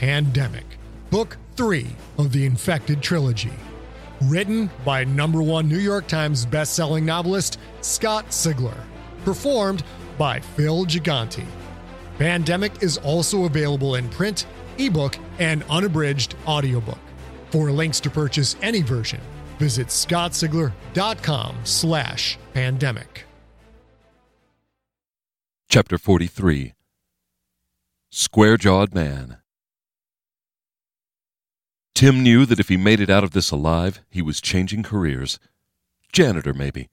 Pandemic, Book 3 of the Infected Trilogy. Written by number one New York Times bestselling novelist Scott Sigler. Performed by Phil Gigante. Pandemic is also available in print, ebook, and unabridged audiobook. For links to purchase any version, visit scottsigler.com slash pandemic. Chapter 43 Square Jawed Man Tim knew that if he made it out of this alive, he was changing careers. Janitor, maybe,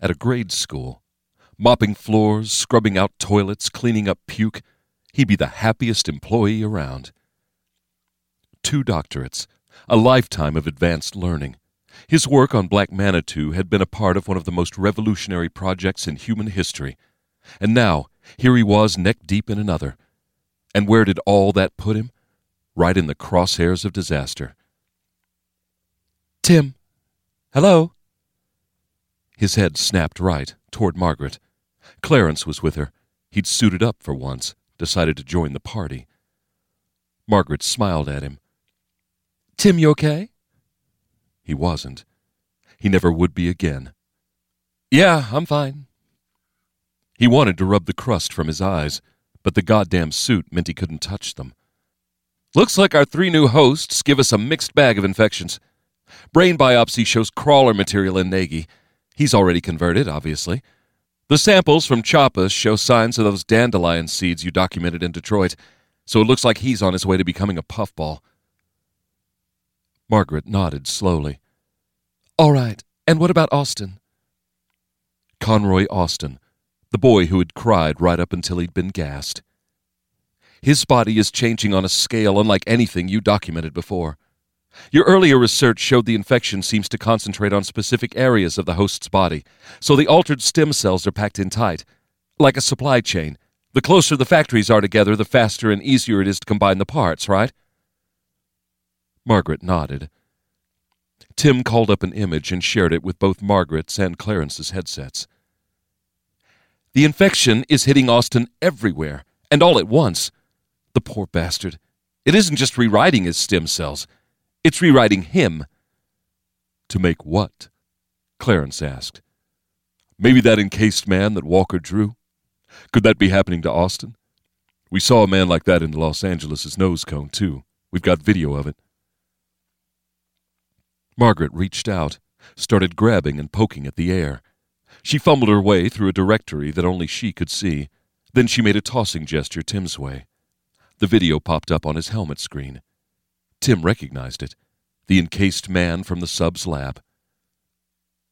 at a grade school. Mopping floors, scrubbing out toilets, cleaning up puke. He'd be the happiest employee around. Two doctorates, a lifetime of advanced learning. His work on Black Manitou had been a part of one of the most revolutionary projects in human history. And now, here he was neck deep in another. And where did all that put him? Right in the crosshairs of disaster. Tim. Hello. His head snapped right toward Margaret. Clarence was with her. He'd suited up for once, decided to join the party. Margaret smiled at him. Tim, you okay? He wasn't. He never would be again. Yeah, I'm fine. He wanted to rub the crust from his eyes, but the goddamn suit meant he couldn't touch them. Looks like our three new hosts give us a mixed bag of infections. Brain biopsy shows crawler material in Nagy. He's already converted, obviously. The samples from Chappas show signs of those dandelion seeds you documented in Detroit, so it looks like he's on his way to becoming a puffball. Margaret nodded slowly. All right, and what about Austin? Conroy Austin, the boy who had cried right up until he'd been gassed. His body is changing on a scale unlike anything you documented before. Your earlier research showed the infection seems to concentrate on specific areas of the host's body, so the altered stem cells are packed in tight. Like a supply chain. The closer the factories are together, the faster and easier it is to combine the parts, right? Margaret nodded. Tim called up an image and shared it with both Margaret's and Clarence's headsets. The infection is hitting Austin everywhere, and all at once. The poor bastard. It isn't just rewriting his stem cells, it's rewriting him. To make what? Clarence asked. Maybe that encased man that Walker drew? Could that be happening to Austin? We saw a man like that in Los Angeles' nose cone, too. We've got video of it. Margaret reached out, started grabbing and poking at the air. She fumbled her way through a directory that only she could see. Then she made a tossing gesture Tim's way. The video popped up on his helmet screen. Tim recognized it the encased man from the sub's lab.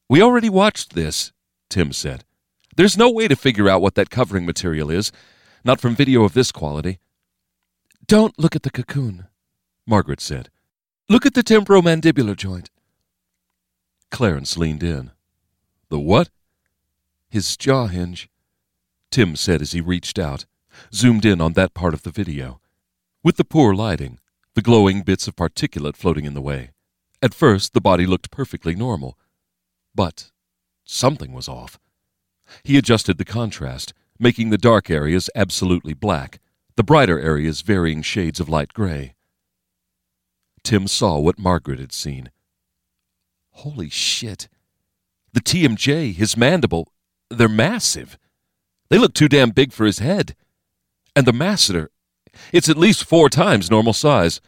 We already watched this, Tim said. There's no way to figure out what that covering material is, not from video of this quality. Don't look at the cocoon, Margaret said. Look at the temporomandibular joint. Clarence leaned in. The what? His jaw hinge, Tim said as he reached out, zoomed in on that part of the video. With the poor lighting, the glowing bits of particulate floating in the way, at first the body looked perfectly normal. But something was off. He adjusted the contrast, making the dark areas absolutely black, the brighter areas varying shades of light gray. Tim saw what Margaret had seen. Holy shit. The TMJ, his mandible, they're massive. They look too damn big for his head. And the masseter, It's at least four times normal size.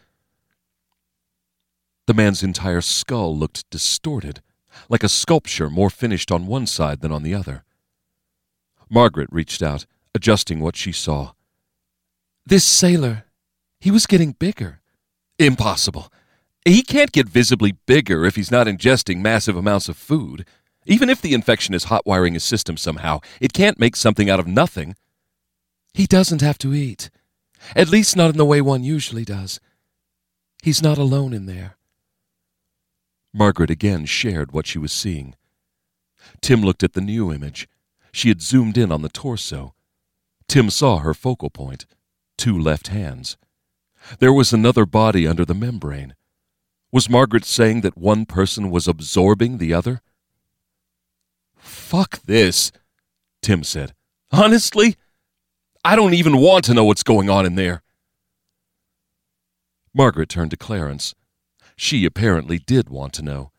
The man's entire skull looked distorted, like a sculpture more finished on one side than on the other. Margaret reached out, adjusting what she saw. This sailor, he was getting bigger. Impossible. He can't get visibly bigger if he's not ingesting massive amounts of food. Even if the infection is hot wiring his system somehow, it can't make something out of nothing. He doesn't have to eat. At least not in the way one usually does. He's not alone in there. Margaret again shared what she was seeing. Tim looked at the new image. She had zoomed in on the torso. Tim saw her focal point two left hands. There was another body under the membrane. Was Margaret saying that one person was absorbing the other? Fuck this, Tim said. Honestly, I don't even want to know what's going on in there. Margaret turned to Clarence. She apparently did want to know.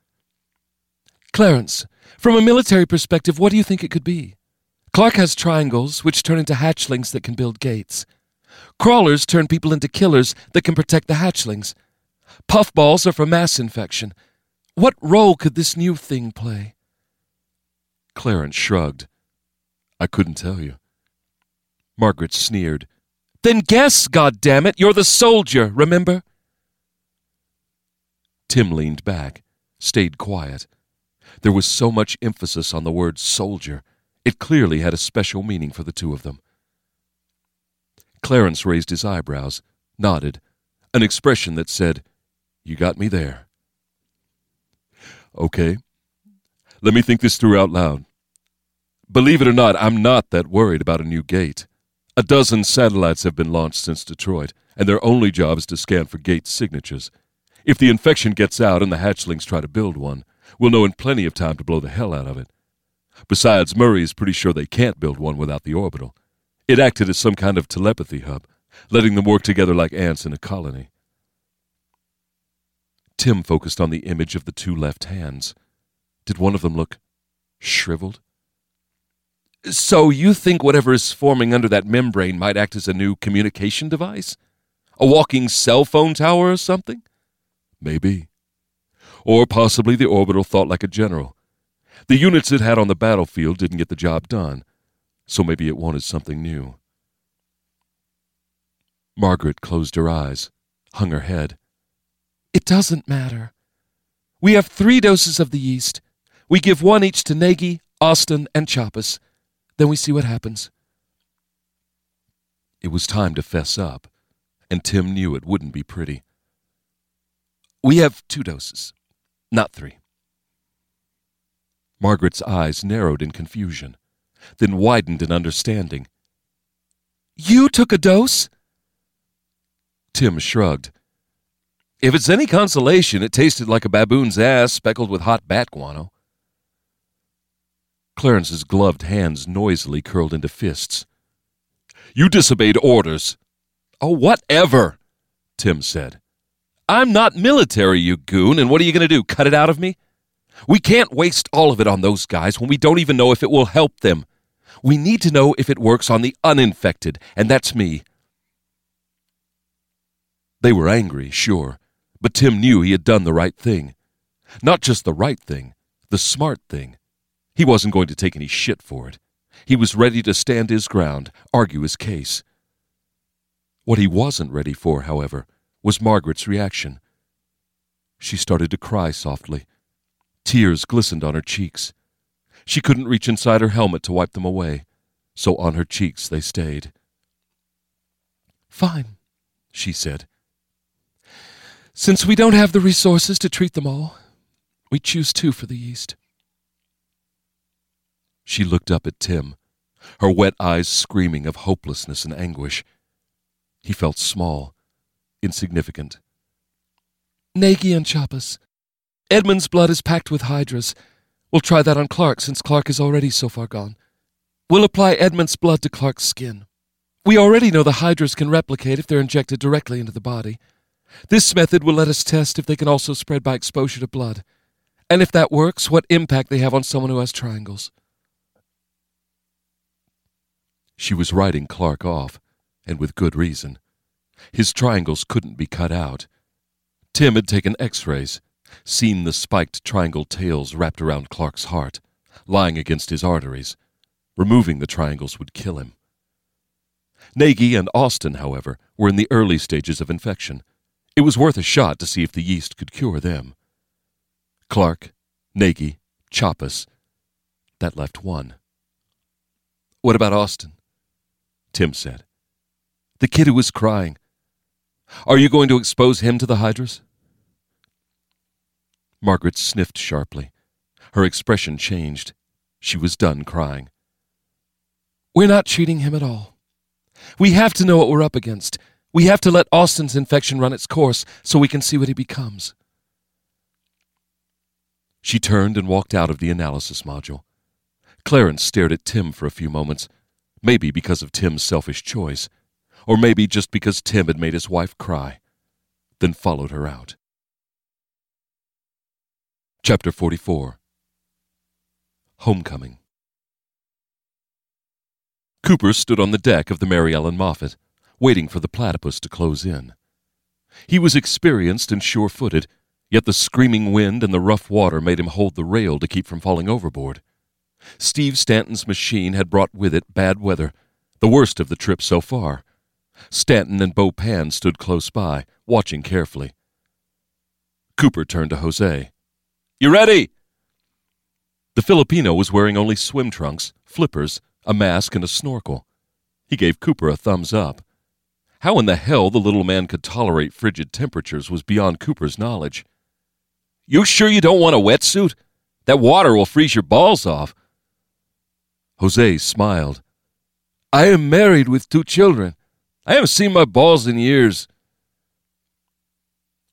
Clarence, from a military perspective, what do you think it could be? Clark has triangles, which turn into hatchlings that can build gates. Crawlers turn people into killers that can protect the hatchlings. Puffballs are for mass infection. What role could this new thing play? Clarence shrugged. I couldn't tell you. Margaret sneered. Then guess, goddammit, you're the soldier, remember? Tim leaned back, stayed quiet. There was so much emphasis on the word soldier. It clearly had a special meaning for the two of them. Clarence raised his eyebrows, nodded, an expression that said, You got me there. Okay. Let me think this through out loud. Believe it or not, I'm not that worried about a new gate. A dozen satellites have been launched since Detroit, and their only job is to scan for gate signatures. If the infection gets out and the hatchlings try to build one, we'll know in plenty of time to blow the hell out of it. Besides, Murray is pretty sure they can't build one without the orbital. It acted as some kind of telepathy hub, letting them work together like ants in a colony. Tim focused on the image of the two left hands. Did one of them look shriveled? So you think whatever is forming under that membrane might act as a new communication device? A walking cell phone tower or something? Maybe. Or possibly the orbital thought like a general. The units it had on the battlefield didn't get the job done, so maybe it wanted something new. Margaret closed her eyes, hung her head. It doesn't matter. We have three doses of the yeast. We give one each to Nagy, Austin, and Chappas. Then we see what happens. It was time to fess up, and Tim knew it wouldn't be pretty. We have two doses, not three. Margaret's eyes narrowed in confusion then widened in understanding. You took a dose? Tim shrugged. If it's any consolation, it tasted like a baboon's ass speckled with hot bat guano. Clarence's gloved hands noisily curled into fists. You disobeyed orders. Oh, whatever, Tim said. I'm not military, you goon, and what are you going to do, cut it out of me? We can't waste all of it on those guys when we don't even know if it will help them. We need to know if it works on the uninfected, and that's me. They were angry, sure, but Tim knew he had done the right thing. Not just the right thing, the smart thing. He wasn't going to take any shit for it. He was ready to stand his ground, argue his case. What he wasn't ready for, however, was Margaret's reaction. She started to cry softly. Tears glistened on her cheeks. She couldn't reach inside her helmet to wipe them away, so on her cheeks they stayed. Fine, she said. Since we don't have the resources to treat them all, we choose two for the yeast. She looked up at Tim, her wet eyes screaming of hopelessness and anguish. He felt small, insignificant. Nagy and Chappas. Edmund's blood is packed with hydras, We'll try that on Clark, since Clark is already so far gone. We'll apply Edmund's blood to Clark's skin. We already know the Hydras can replicate if they're injected directly into the body. This method will let us test if they can also spread by exposure to blood, and if that works, what impact they have on someone who has triangles. She was writing Clark off, and with good reason. His triangles couldn't be cut out. Tim had taken x rays, seen the spiked triangle tails wrapped around Clark's heart, lying against his arteries. Removing the triangles would kill him. Nagy and Austin, however, were in the early stages of infection. It was worth a shot to see if the yeast could cure them. Clark, Nagy, Chappas. That left one. What about Austin? Tim said. The kid who was crying. Are you going to expose him to the hydras? Margaret sniffed sharply. Her expression changed. She was done crying. We're not cheating him at all. We have to know what we're up against. We have to let Austin's infection run its course so we can see what he becomes. She turned and walked out of the analysis module. Clarence stared at Tim for a few moments, maybe because of Tim's selfish choice, or maybe just because Tim had made his wife cry, then followed her out. Chapter 44 Homecoming Cooper stood on the deck of the Mary Ellen Moffet, waiting for the platypus to close in. He was experienced and sure footed, yet the screaming wind and the rough water made him hold the rail to keep from falling overboard. Steve Stanton's machine had brought with it bad weather, the worst of the trip so far. Stanton and Bo Pan stood close by, watching carefully. Cooper turned to Jose. You ready? The Filipino was wearing only swim trunks, flippers, a mask, and a snorkel. He gave Cooper a thumbs up. How in the hell the little man could tolerate frigid temperatures was beyond Cooper's knowledge. You sure you don't want a wetsuit? That water will freeze your balls off. Jose smiled. I am married with two children. I haven't seen my balls in years.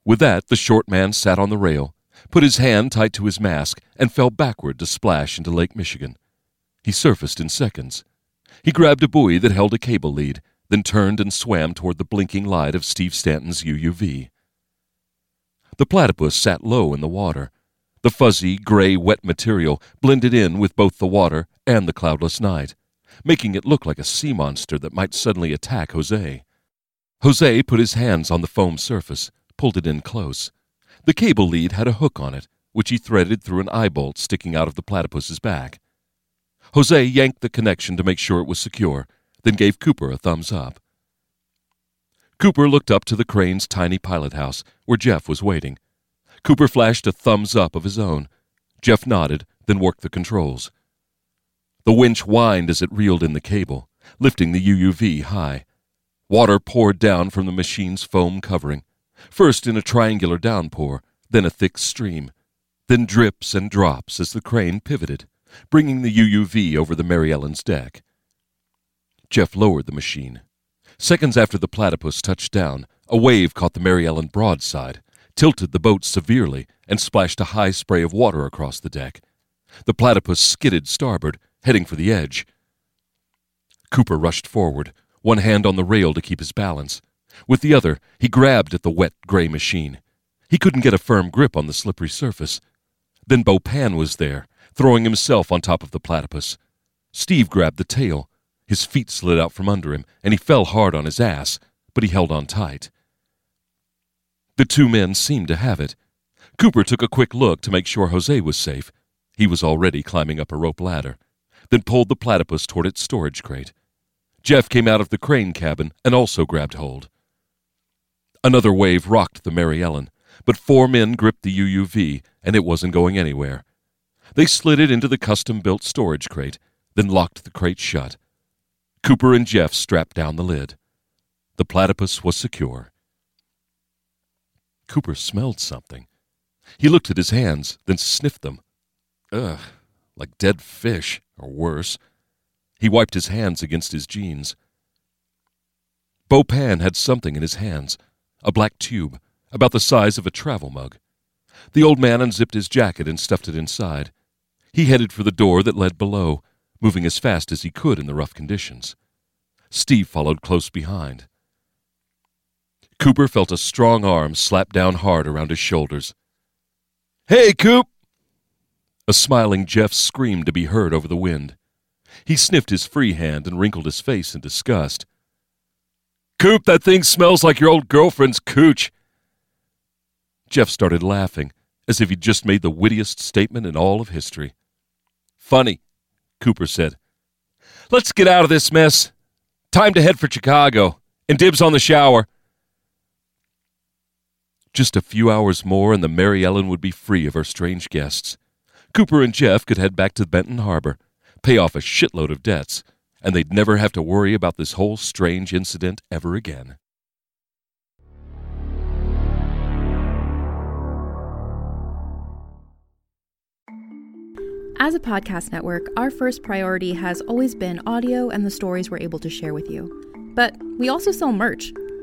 With that, the short man sat on the rail, put his hand tight to his mask, and fell backward to splash into Lake Michigan. He surfaced in seconds. He grabbed a buoy that held a cable lead, then turned and swam toward the blinking light of Steve Stanton's UUV. The platypus sat low in the water. The fuzzy, gray, wet material blended in with both the water and the cloudless night, making it look like a sea monster that might suddenly attack Jose. Jose put his hands on the foam surface, pulled it in close. The cable lead had a hook on it, which he threaded through an eye bolt sticking out of the platypus's back. Jose yanked the connection to make sure it was secure, then gave Cooper a thumbs up. Cooper looked up to the crane's tiny pilot house, where Jeff was waiting. Cooper flashed a thumbs up of his own. Jeff nodded, then worked the controls. The winch whined as it reeled in the cable, lifting the UUV high. Water poured down from the machine's foam covering, first in a triangular downpour, then a thick stream, then drips and drops as the crane pivoted, bringing the UUV over the Mary Ellen's deck. Jeff lowered the machine. Seconds after the platypus touched down, a wave caught the Mary Ellen broadside, tilted the boat severely, and splashed a high spray of water across the deck. The platypus skidded starboard, heading for the edge. Cooper rushed forward, one hand on the rail to keep his balance. With the other, he grabbed at the wet gray machine. He couldn't get a firm grip on the slippery surface. Then Bo Pan was there, throwing himself on top of the platypus. Steve grabbed the tail, his feet slid out from under him, and he fell hard on his ass, but he held on tight. The two men seemed to have it. Cooper took a quick look to make sure Jose was safe. He was already climbing up a rope ladder, then pulled the platypus toward its storage crate. Jeff came out of the crane cabin and also grabbed hold. Another wave rocked the Mary Ellen, but four men gripped the UUV, and it wasn't going anywhere. They slid it into the custom built storage crate, then locked the crate shut. Cooper and Jeff strapped down the lid. The platypus was secure. Cooper smelled something. He looked at his hands, then sniffed them. Ugh, like dead fish, or worse. He wiped his hands against his jeans. Bo Pan had something in his hands, a black tube, about the size of a travel mug. The old man unzipped his jacket and stuffed it inside. He headed for the door that led below, moving as fast as he could in the rough conditions. Steve followed close behind. Cooper felt a strong arm slap down hard around his shoulders. Hey, Coop! A smiling Jeff screamed to be heard over the wind. He sniffed his free hand and wrinkled his face in disgust. Coop, that thing smells like your old girlfriend's cooch. Jeff started laughing, as if he'd just made the wittiest statement in all of history. Funny, Cooper said. Let's get out of this mess. Time to head for Chicago, and dibs on the shower. Just a few hours more, and the Mary Ellen would be free of her strange guests. Cooper and Jeff could head back to Benton Harbor, pay off a shitload of debts, and they'd never have to worry about this whole strange incident ever again. As a podcast network, our first priority has always been audio and the stories we're able to share with you. But we also sell merch,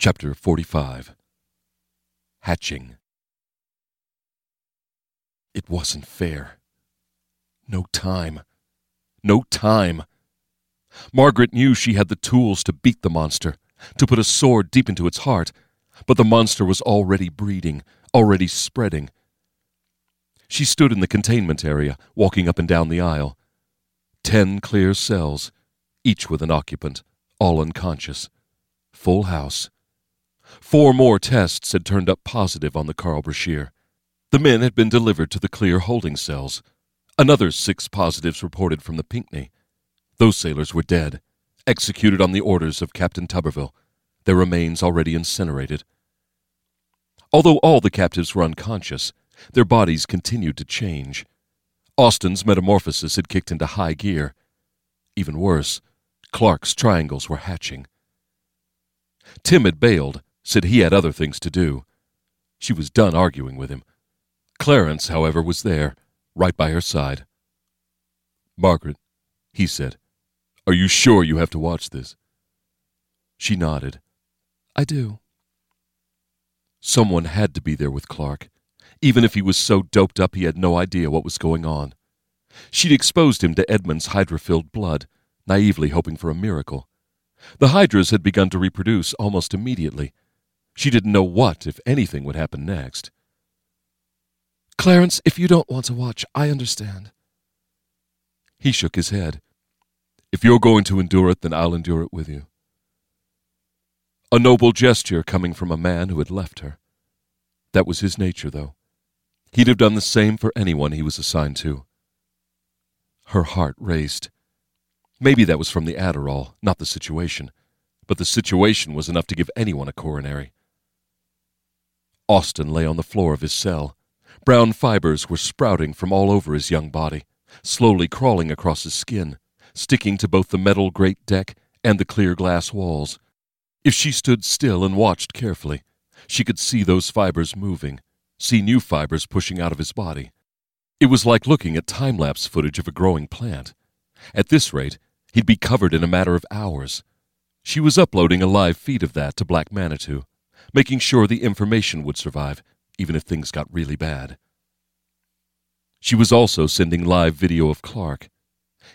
Chapter 45 Hatching. It wasn't fair. No time. No time. Margaret knew she had the tools to beat the monster, to put a sword deep into its heart, but the monster was already breeding, already spreading. She stood in the containment area, walking up and down the aisle. Ten clear cells, each with an occupant, all unconscious. Full house. Four more tests had turned up positive on the Carl Brashear. The men had been delivered to the clear holding cells. Another six positives reported from the Pinckney. Those sailors were dead, executed on the orders of Captain Tuberville, their remains already incinerated. Although all the captives were unconscious, their bodies continued to change. Austin's metamorphosis had kicked into high gear. Even worse, Clark's triangles were hatching. Tim had bailed, said he had other things to do. She was done arguing with him. Clarence, however, was there, right by her side. Margaret, he said, are you sure you have to watch this? She nodded. I do. Someone had to be there with Clark, even if he was so doped up he had no idea what was going on. She'd exposed him to Edmund's hydra filled blood, naively hoping for a miracle. The hydras had begun to reproduce almost immediately. She didn't know what, if anything, would happen next. Clarence, if you don't want to watch, I understand. He shook his head. If you're going to endure it, then I'll endure it with you. A noble gesture coming from a man who had left her. That was his nature, though. He'd have done the same for anyone he was assigned to. Her heart raced. Maybe that was from the Adderall, not the situation, but the situation was enough to give anyone a coronary. Austin lay on the floor of his cell, Brown fibers were sprouting from all over his young body, slowly crawling across his skin, sticking to both the metal grate deck and the clear glass walls. If she stood still and watched carefully, she could see those fibers moving, see new fibers pushing out of his body. It was like looking at time lapse footage of a growing plant. At this rate, he'd be covered in a matter of hours. She was uploading a live feed of that to Black Manitou, making sure the information would survive, even if things got really bad. She was also sending live video of Clark.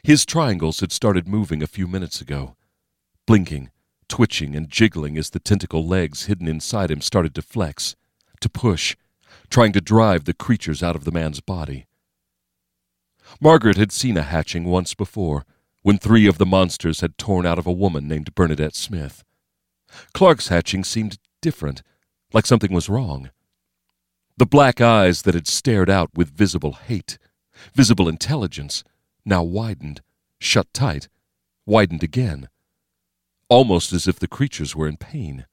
His triangles had started moving a few minutes ago, blinking, twitching, and jiggling as the tentacle legs hidden inside him started to flex, to push, trying to drive the creatures out of the man's body. Margaret had seen a hatching once before, when three of the monsters had torn out of a woman named Bernadette Smith. Clark's hatching seemed different, like something was wrong. The black eyes that had stared out with visible hate, visible intelligence, now widened, shut tight, widened again, almost as if the creatures were in pain.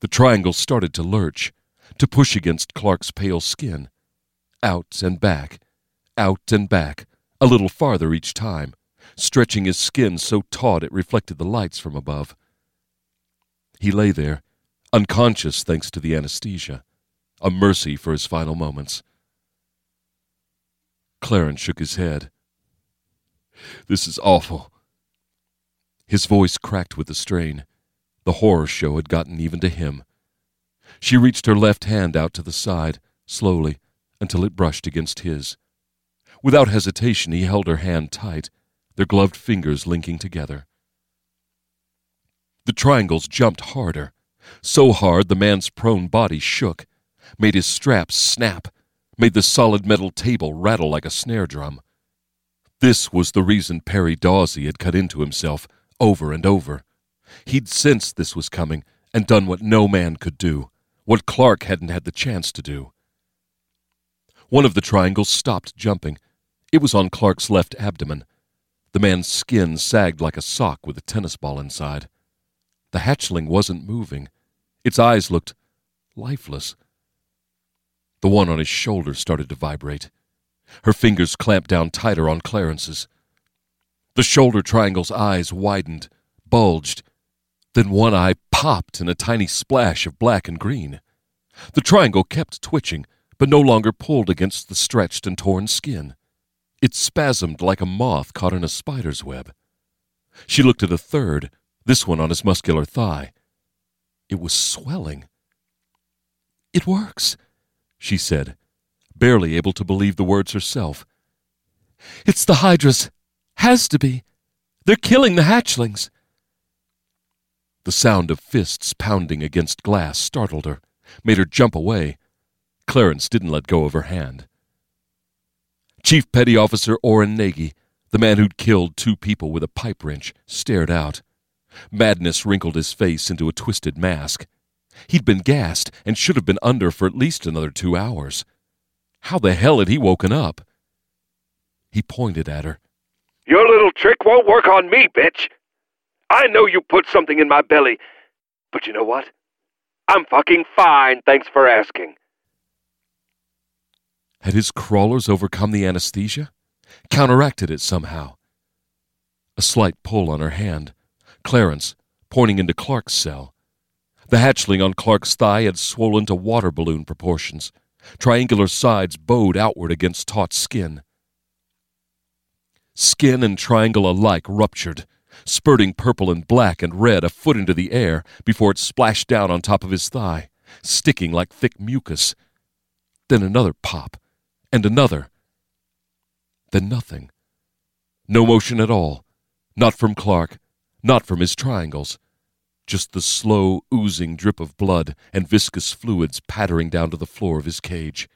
The triangle started to lurch, to push against Clark's pale skin, out and back, out and back, a little farther each time, stretching his skin so taut it reflected the lights from above. He lay there, unconscious thanks to the anesthesia, a mercy for his final moments. Clarence shook his head. This is awful. His voice cracked with the strain. The horror show had gotten even to him. She reached her left hand out to the side, slowly, until it brushed against his. Without hesitation, he held her hand tight, their gloved fingers linking together. The triangles jumped harder, so hard the man's prone body shook, made his straps snap, made the solid metal table rattle like a snare drum. This was the reason Perry Dawsey had cut into himself over and over. He'd sensed this was coming and done what no man could do, what Clark hadn't had the chance to do. One of the triangles stopped jumping. It was on Clark's left abdomen, the man's skin sagged like a sock with a tennis ball inside. The hatchling wasn't moving. Its eyes looked lifeless. The one on his shoulder started to vibrate. Her fingers clamped down tighter on Clarence's. The shoulder triangle's eyes widened, bulged. Then one eye popped in a tiny splash of black and green. The triangle kept twitching, but no longer pulled against the stretched and torn skin. It spasmed like a moth caught in a spider's web. She looked at a third, this one on his muscular thigh. It was swelling. It works, she said, barely able to believe the words herself. It's the Hydras. Has to be. They're killing the hatchlings. The sound of fists pounding against glass startled her, made her jump away. Clarence didn't let go of her hand. Chief Petty Officer Orrin Nagy, the man who'd killed two people with a pipe wrench, stared out. Madness wrinkled his face into a twisted mask. He'd been gassed and should have been under for at least another two hours. How the hell had he woken up? He pointed at her. Your little trick won't work on me, bitch. I know you put something in my belly, but you know what? I'm fucking fine, thanks for asking. Had his crawlers overcome the anesthesia? Counteracted it somehow? A slight pull on her hand. Clarence, pointing into Clark's cell. The hatchling on Clark's thigh had swollen to water balloon proportions. Triangular sides bowed outward against taut skin. Skin and triangle alike ruptured, spurting purple and black and red a foot into the air before it splashed down on top of his thigh, sticking like thick mucus. Then another pop, and another. Then nothing. No motion at all. Not from Clark, not from his triangles. Just the slow, oozing drip of blood and viscous fluids pattering down to the floor of his cage.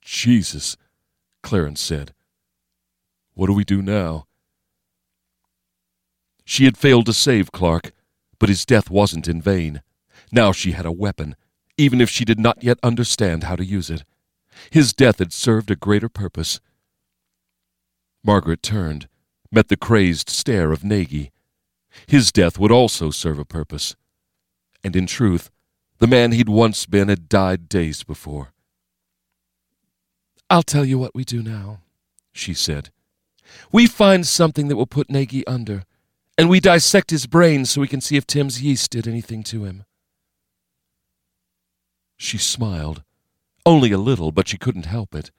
Jesus, Clarence said. What do we do now? She had failed to save Clark, but his death wasn't in vain. Now she had a weapon, even if she did not yet understand how to use it. His death had served a greater purpose. Margaret turned, met the crazed stare of Nagy. His death would also serve a purpose. And in truth, the man he'd once been had died days before. I'll tell you what we do now, she said. We find something that will put Nagy under, and we dissect his brain so we can see if Tim's yeast did anything to him. She smiled. Only a little, but she couldn't help it.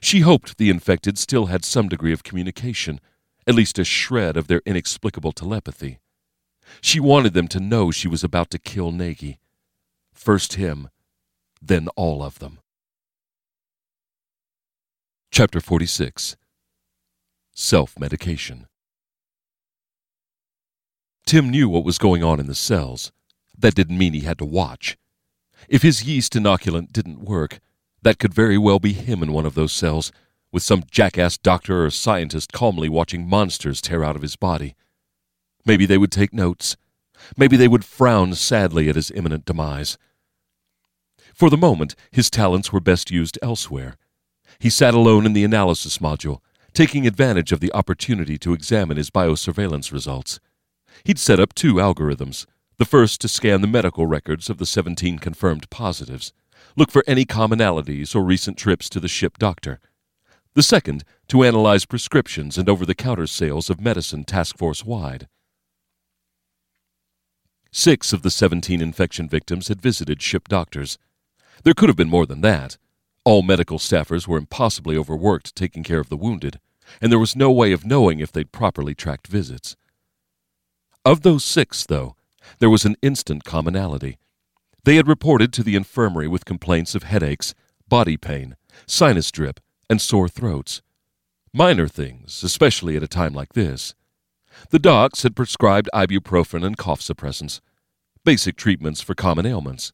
She hoped the infected still had some degree of communication, at least a shred of their inexplicable telepathy. She wanted them to know she was about to kill Nagy. First him, then all of them. Chapter 46 Self Medication Tim knew what was going on in the cells. That didn't mean he had to watch. If his yeast inoculant didn't work, that could very well be him in one of those cells, with some jackass doctor or scientist calmly watching monsters tear out of his body. Maybe they would take notes. Maybe they would frown sadly at his imminent demise. For the moment, his talents were best used elsewhere. He sat alone in the analysis module, taking advantage of the opportunity to examine his biosurveillance results. He'd set up two algorithms the first to scan the medical records of the 17 confirmed positives, look for any commonalities or recent trips to the ship doctor. The second to analyze prescriptions and over the counter sales of medicine task force wide. Six of the 17 infection victims had visited ship doctors. There could have been more than that. All medical staffers were impossibly overworked taking care of the wounded, and there was no way of knowing if they'd properly tracked visits. Of those six, though, there was an instant commonality. They had reported to the infirmary with complaints of headaches, body pain, sinus drip, and sore throats. Minor things, especially at a time like this. The docs had prescribed ibuprofen and cough suppressants, basic treatments for common ailments.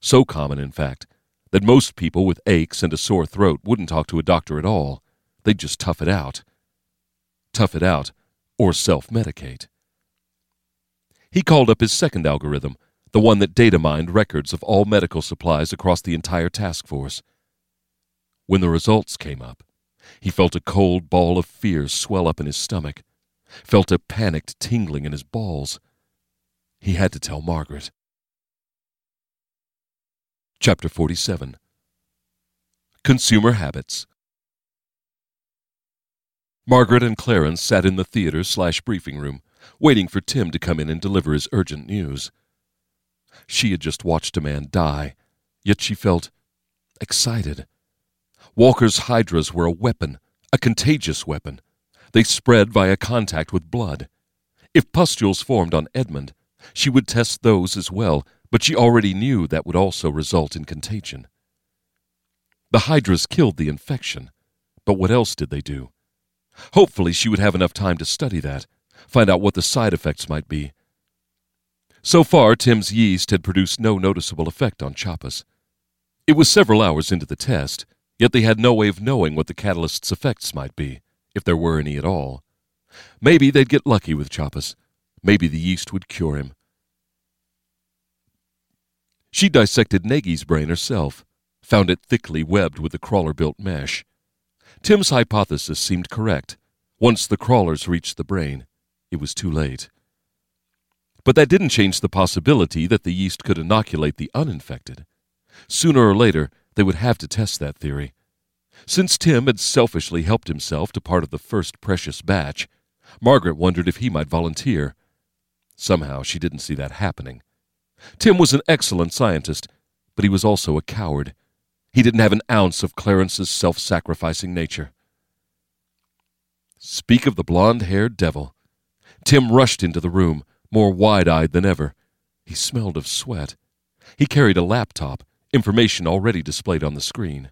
So common, in fact, that most people with aches and a sore throat wouldn't talk to a doctor at all. They'd just tough it out. Tough it out, or self medicate. He called up his second algorithm, the one that data mined records of all medical supplies across the entire task force. When the results came up, he felt a cold ball of fear swell up in his stomach felt a panicked tingling in his balls. He had to tell Margaret. Chapter 47 Consumer Habits Margaret and Clarence sat in the theater slash briefing room, waiting for Tim to come in and deliver his urgent news. She had just watched a man die, yet she felt excited. Walker's hydras were a weapon, a contagious weapon, they spread via contact with blood. If pustules formed on Edmund, she would test those as well, but she already knew that would also result in contagion. The hydras killed the infection, but what else did they do? Hopefully, she would have enough time to study that, find out what the side effects might be. So far, Tim's yeast had produced no noticeable effect on Chappas. It was several hours into the test, yet they had no way of knowing what the catalyst's effects might be if there were any at all. Maybe they'd get lucky with Chappas. Maybe the yeast would cure him. She dissected Nagy's brain herself, found it thickly webbed with the crawler built mesh. Tim's hypothesis seemed correct. Once the crawlers reached the brain, it was too late. But that didn't change the possibility that the yeast could inoculate the uninfected. Sooner or later, they would have to test that theory. Since Tim had selfishly helped himself to part of the first precious batch, Margaret wondered if he might volunteer. Somehow she didn't see that happening. Tim was an excellent scientist, but he was also a coward. He didn't have an ounce of Clarence's self sacrificing nature. Speak of the blond haired devil. Tim rushed into the room, more wide eyed than ever. He smelled of sweat. He carried a laptop, information already displayed on the screen.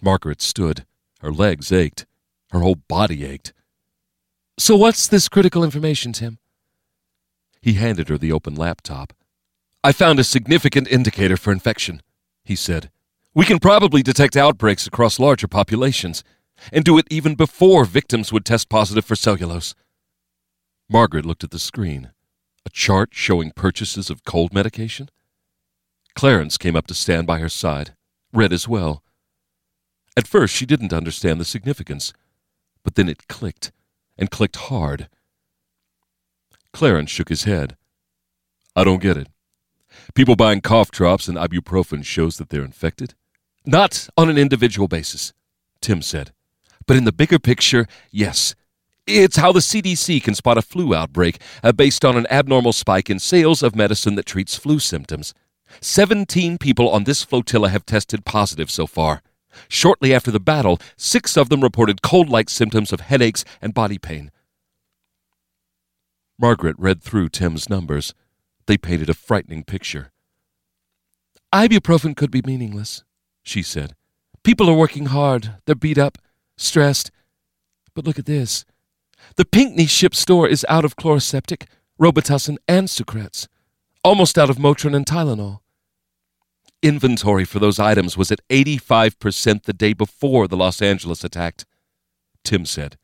Margaret stood. Her legs ached. Her whole body ached. So what's this critical information, Tim? He handed her the open laptop. I found a significant indicator for infection, he said. We can probably detect outbreaks across larger populations, and do it even before victims would test positive for cellulose. Margaret looked at the screen. A chart showing purchases of cold medication? Clarence came up to stand by her side, read as well. At first, she didn't understand the significance, but then it clicked, and clicked hard. Clarence shook his head. I don't get it. People buying cough drops and ibuprofen shows that they're infected? Not on an individual basis, Tim said. But in the bigger picture, yes. It's how the CDC can spot a flu outbreak uh, based on an abnormal spike in sales of medicine that treats flu symptoms. 17 people on this flotilla have tested positive so far. Shortly after the battle, six of them reported cold like symptoms of headaches and body pain. Margaret read through Tim's numbers. They painted a frightening picture. Ibuprofen could be meaningless, she said. People are working hard. They're beat up, stressed. But look at this. The Pinckney ship store is out of Chloraseptic, Robitussin, and Sucrets. Almost out of Motrin and Tylenol. Inventory for those items was at 85% the day before the Los Angeles attack, Tim said.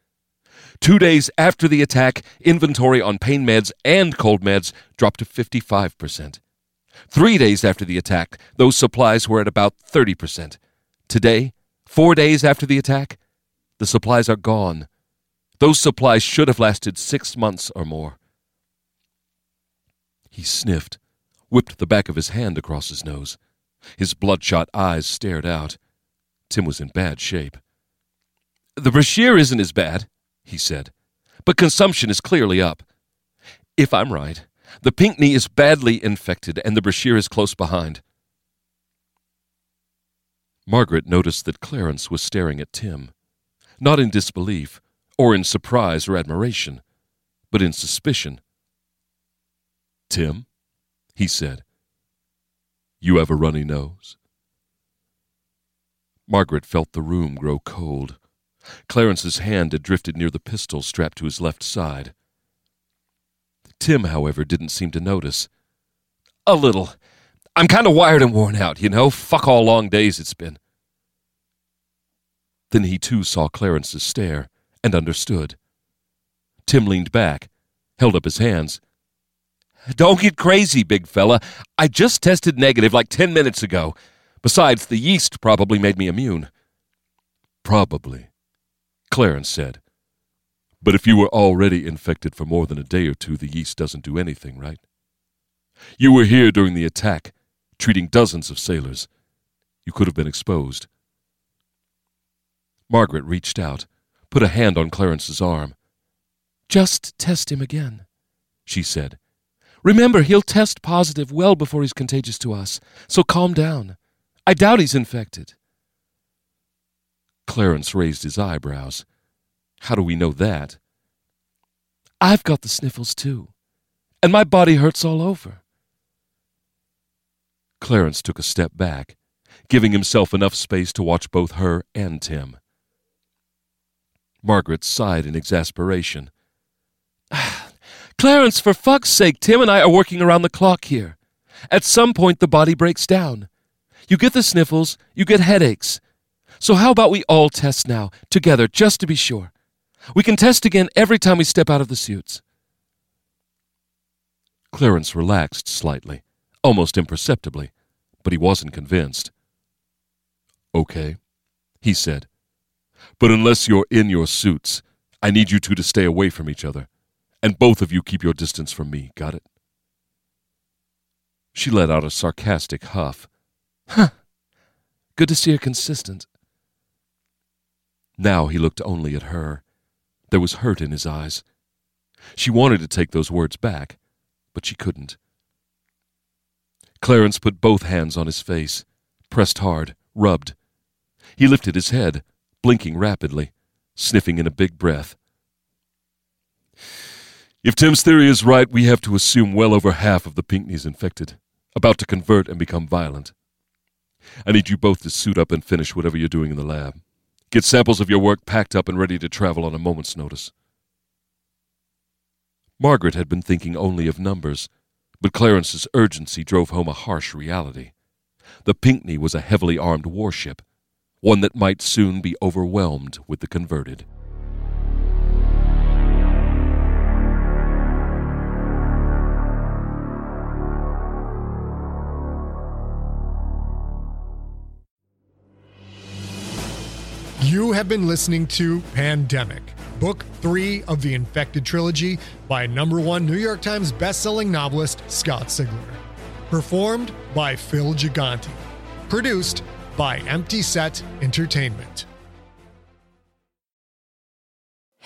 Two days after the attack, inventory on pain meds and cold meds dropped to 55%. Three days after the attack, those supplies were at about 30%. Today, four days after the attack, the supplies are gone. Those supplies should have lasted six months or more. He sniffed, whipped the back of his hand across his nose. His bloodshot eyes stared out. Tim was in bad shape. The Brashear isn't as bad, he said, but consumption is clearly up. If I'm right, the Pinckney is badly infected and the Brashear is close behind. Margaret noticed that Clarence was staring at Tim, not in disbelief, or in surprise or admiration, but in suspicion. Tim, he said, you have a runny nose? Margaret felt the room grow cold. Clarence's hand had drifted near the pistol strapped to his left side. Tim, however, didn't seem to notice. A little. I'm kind of wired and worn out, you know. Fuck all long days it's been. Then he too saw Clarence's stare and understood. Tim leaned back, held up his hands. Don't get crazy, big fella. I just tested negative like ten minutes ago. Besides, the yeast probably made me immune. Probably, Clarence said. But if you were already infected for more than a day or two, the yeast doesn't do anything, right? You were here during the attack, treating dozens of sailors. You could have been exposed. Margaret reached out, put a hand on Clarence's arm. Just test him again, she said. Remember, he'll test positive well before he's contagious to us, so calm down. I doubt he's infected. Clarence raised his eyebrows. How do we know that? I've got the sniffles too, and my body hurts all over. Clarence took a step back, giving himself enough space to watch both her and Tim. Margaret sighed in exasperation. Ah, Clarence, for fuck's sake, Tim and I are working around the clock here. At some point, the body breaks down. You get the sniffles, you get headaches. So, how about we all test now, together, just to be sure? We can test again every time we step out of the suits. Clarence relaxed slightly, almost imperceptibly, but he wasn't convinced. Okay, he said. But unless you're in your suits, I need you two to stay away from each other. And both of you keep your distance from me, got it? She let out a sarcastic huff. Huh. Good to see her consistent. Now he looked only at her. There was hurt in his eyes. She wanted to take those words back, but she couldn't. Clarence put both hands on his face, pressed hard, rubbed. He lifted his head, blinking rapidly, sniffing in a big breath. If Tim's theory is right, we have to assume well over half of the Pinckneys infected, about to convert and become violent. I need you both to suit up and finish whatever you're doing in the lab. Get samples of your work packed up and ready to travel on a moment's notice. Margaret had been thinking only of numbers, but Clarence's urgency drove home a harsh reality. The Pinckney was a heavily armed warship, one that might soon be overwhelmed with the converted. You have been listening to Pandemic, book three of the Infected trilogy by number one New York Times bestselling novelist Scott Sigler. Performed by Phil Gigante. Produced by Empty Set Entertainment.